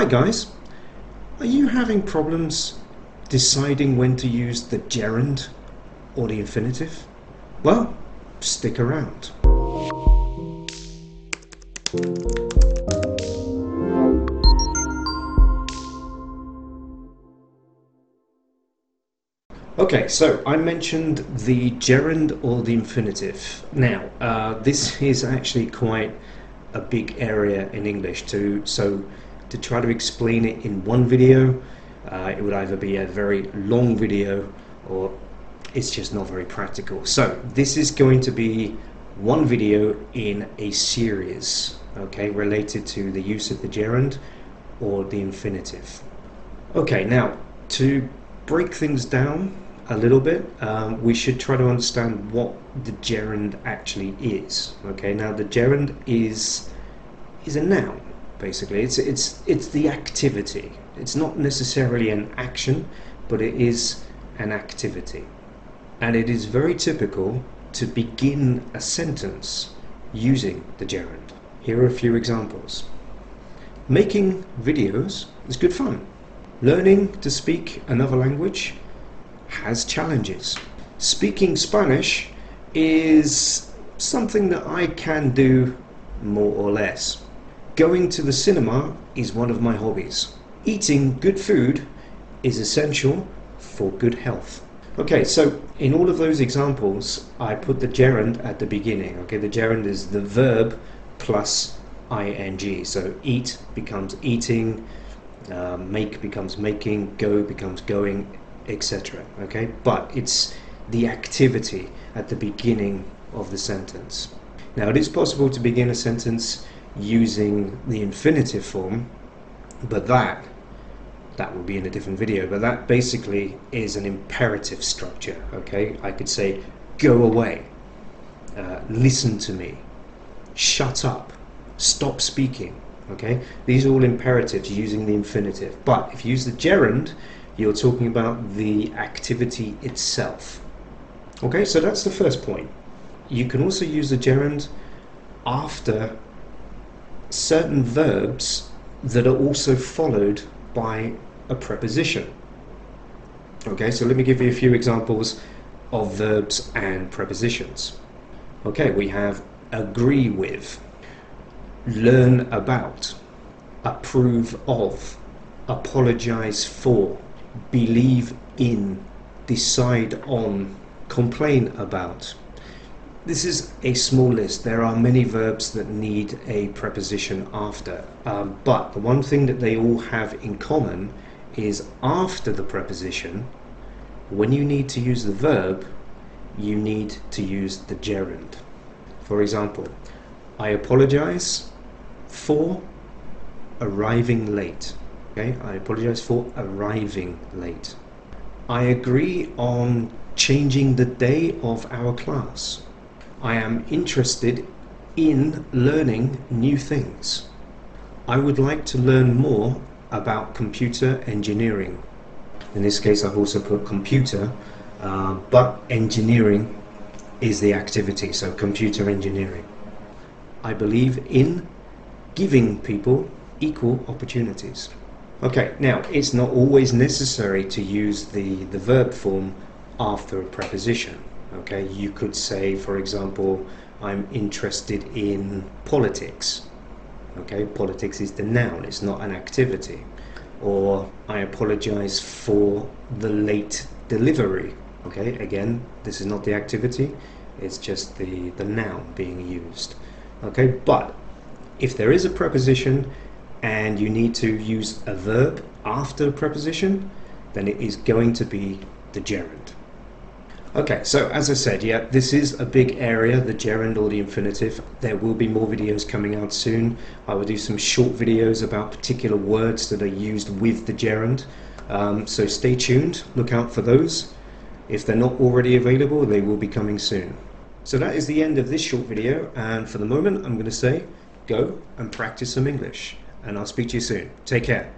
Hi guys, are you having problems deciding when to use the gerund or the infinitive? Well, stick around. Okay, so I mentioned the gerund or the infinitive. Now, uh, this is actually quite a big area in English too, so to try to explain it in one video, uh, it would either be a very long video or it's just not very practical. So this is going to be one video in a series, okay, related to the use of the gerund or the infinitive. Okay, now to break things down a little bit, um, we should try to understand what the gerund actually is. Okay, now the gerund is is a noun basically. It's it's it's the activity. It's not necessarily an action, but it is an activity, and it is very typical to begin a sentence using the gerund. Here are a few examples. Making videos is good fun. Learning to speak another language has challenges. Speaking Spanish is something that I can do more or less. Going to the cinema is one of my hobbies. Eating good food is essential for good health. Okay, so in all of those examples, I put the gerund at the beginning. Okay, the gerund is the verb plus ing. So eat becomes eating, uh, make becomes making, go becomes going, etc. Okay, but it's the activity at the beginning of the sentence. Now, it is possible to begin a sentence using the infinitive form, but that that will be in a different video. But that basically is an imperative structure. Okay, I could say, "Go away," uh, "Listen to me," "Shut up," "Stop speaking." Okay, these are all imperatives using the infinitive. But if you use the gerund, you're talking about the activity itself. Okay, so that's the first point. You can also use the gerund after certain verbs that are also followed by a preposition. Okay, so let me give you a few examples of verbs and prepositions. Okay, we have agree with, learn about, approve of, apologize for, believe in, decide on, complain about. This is a small list. There are many verbs that need a preposition after. Um, but the one thing that they all have in common is after the preposition, when you need to use the verb, you need to use the gerund. For example, I apologize for arriving late. Okay, I apologize for arriving late. I agree on changing the day of our class. I am interested in learning new things. I would like to learn more about computer engineering. In this case, I've also put computer, uh, but engineering is the activity, so computer engineering. I believe in giving people equal opportunities. Okay, now it's not always necessary to use the, the verb form after a preposition. Okay, you could say, for example, I'm interested in politics. Okay, politics is the noun, it's not an activity. Or I apologize for the late delivery. Okay, again, this is not the activity, it's just the, the noun being used. Okay, but if there is a preposition and you need to use a verb after a preposition, then it is going to be the gerund. Okay, so as I said, yeah, this is a big area, the gerund or the infinitive. There will be more videos coming out soon. I will do some short videos about particular words that are used with the gerund. Um, so stay tuned, look out for those. If they're not already available, they will be coming soon. So that is the end of this short video, and for the moment, I'm going to say, go and practice some English and I'll speak to you soon. Take care.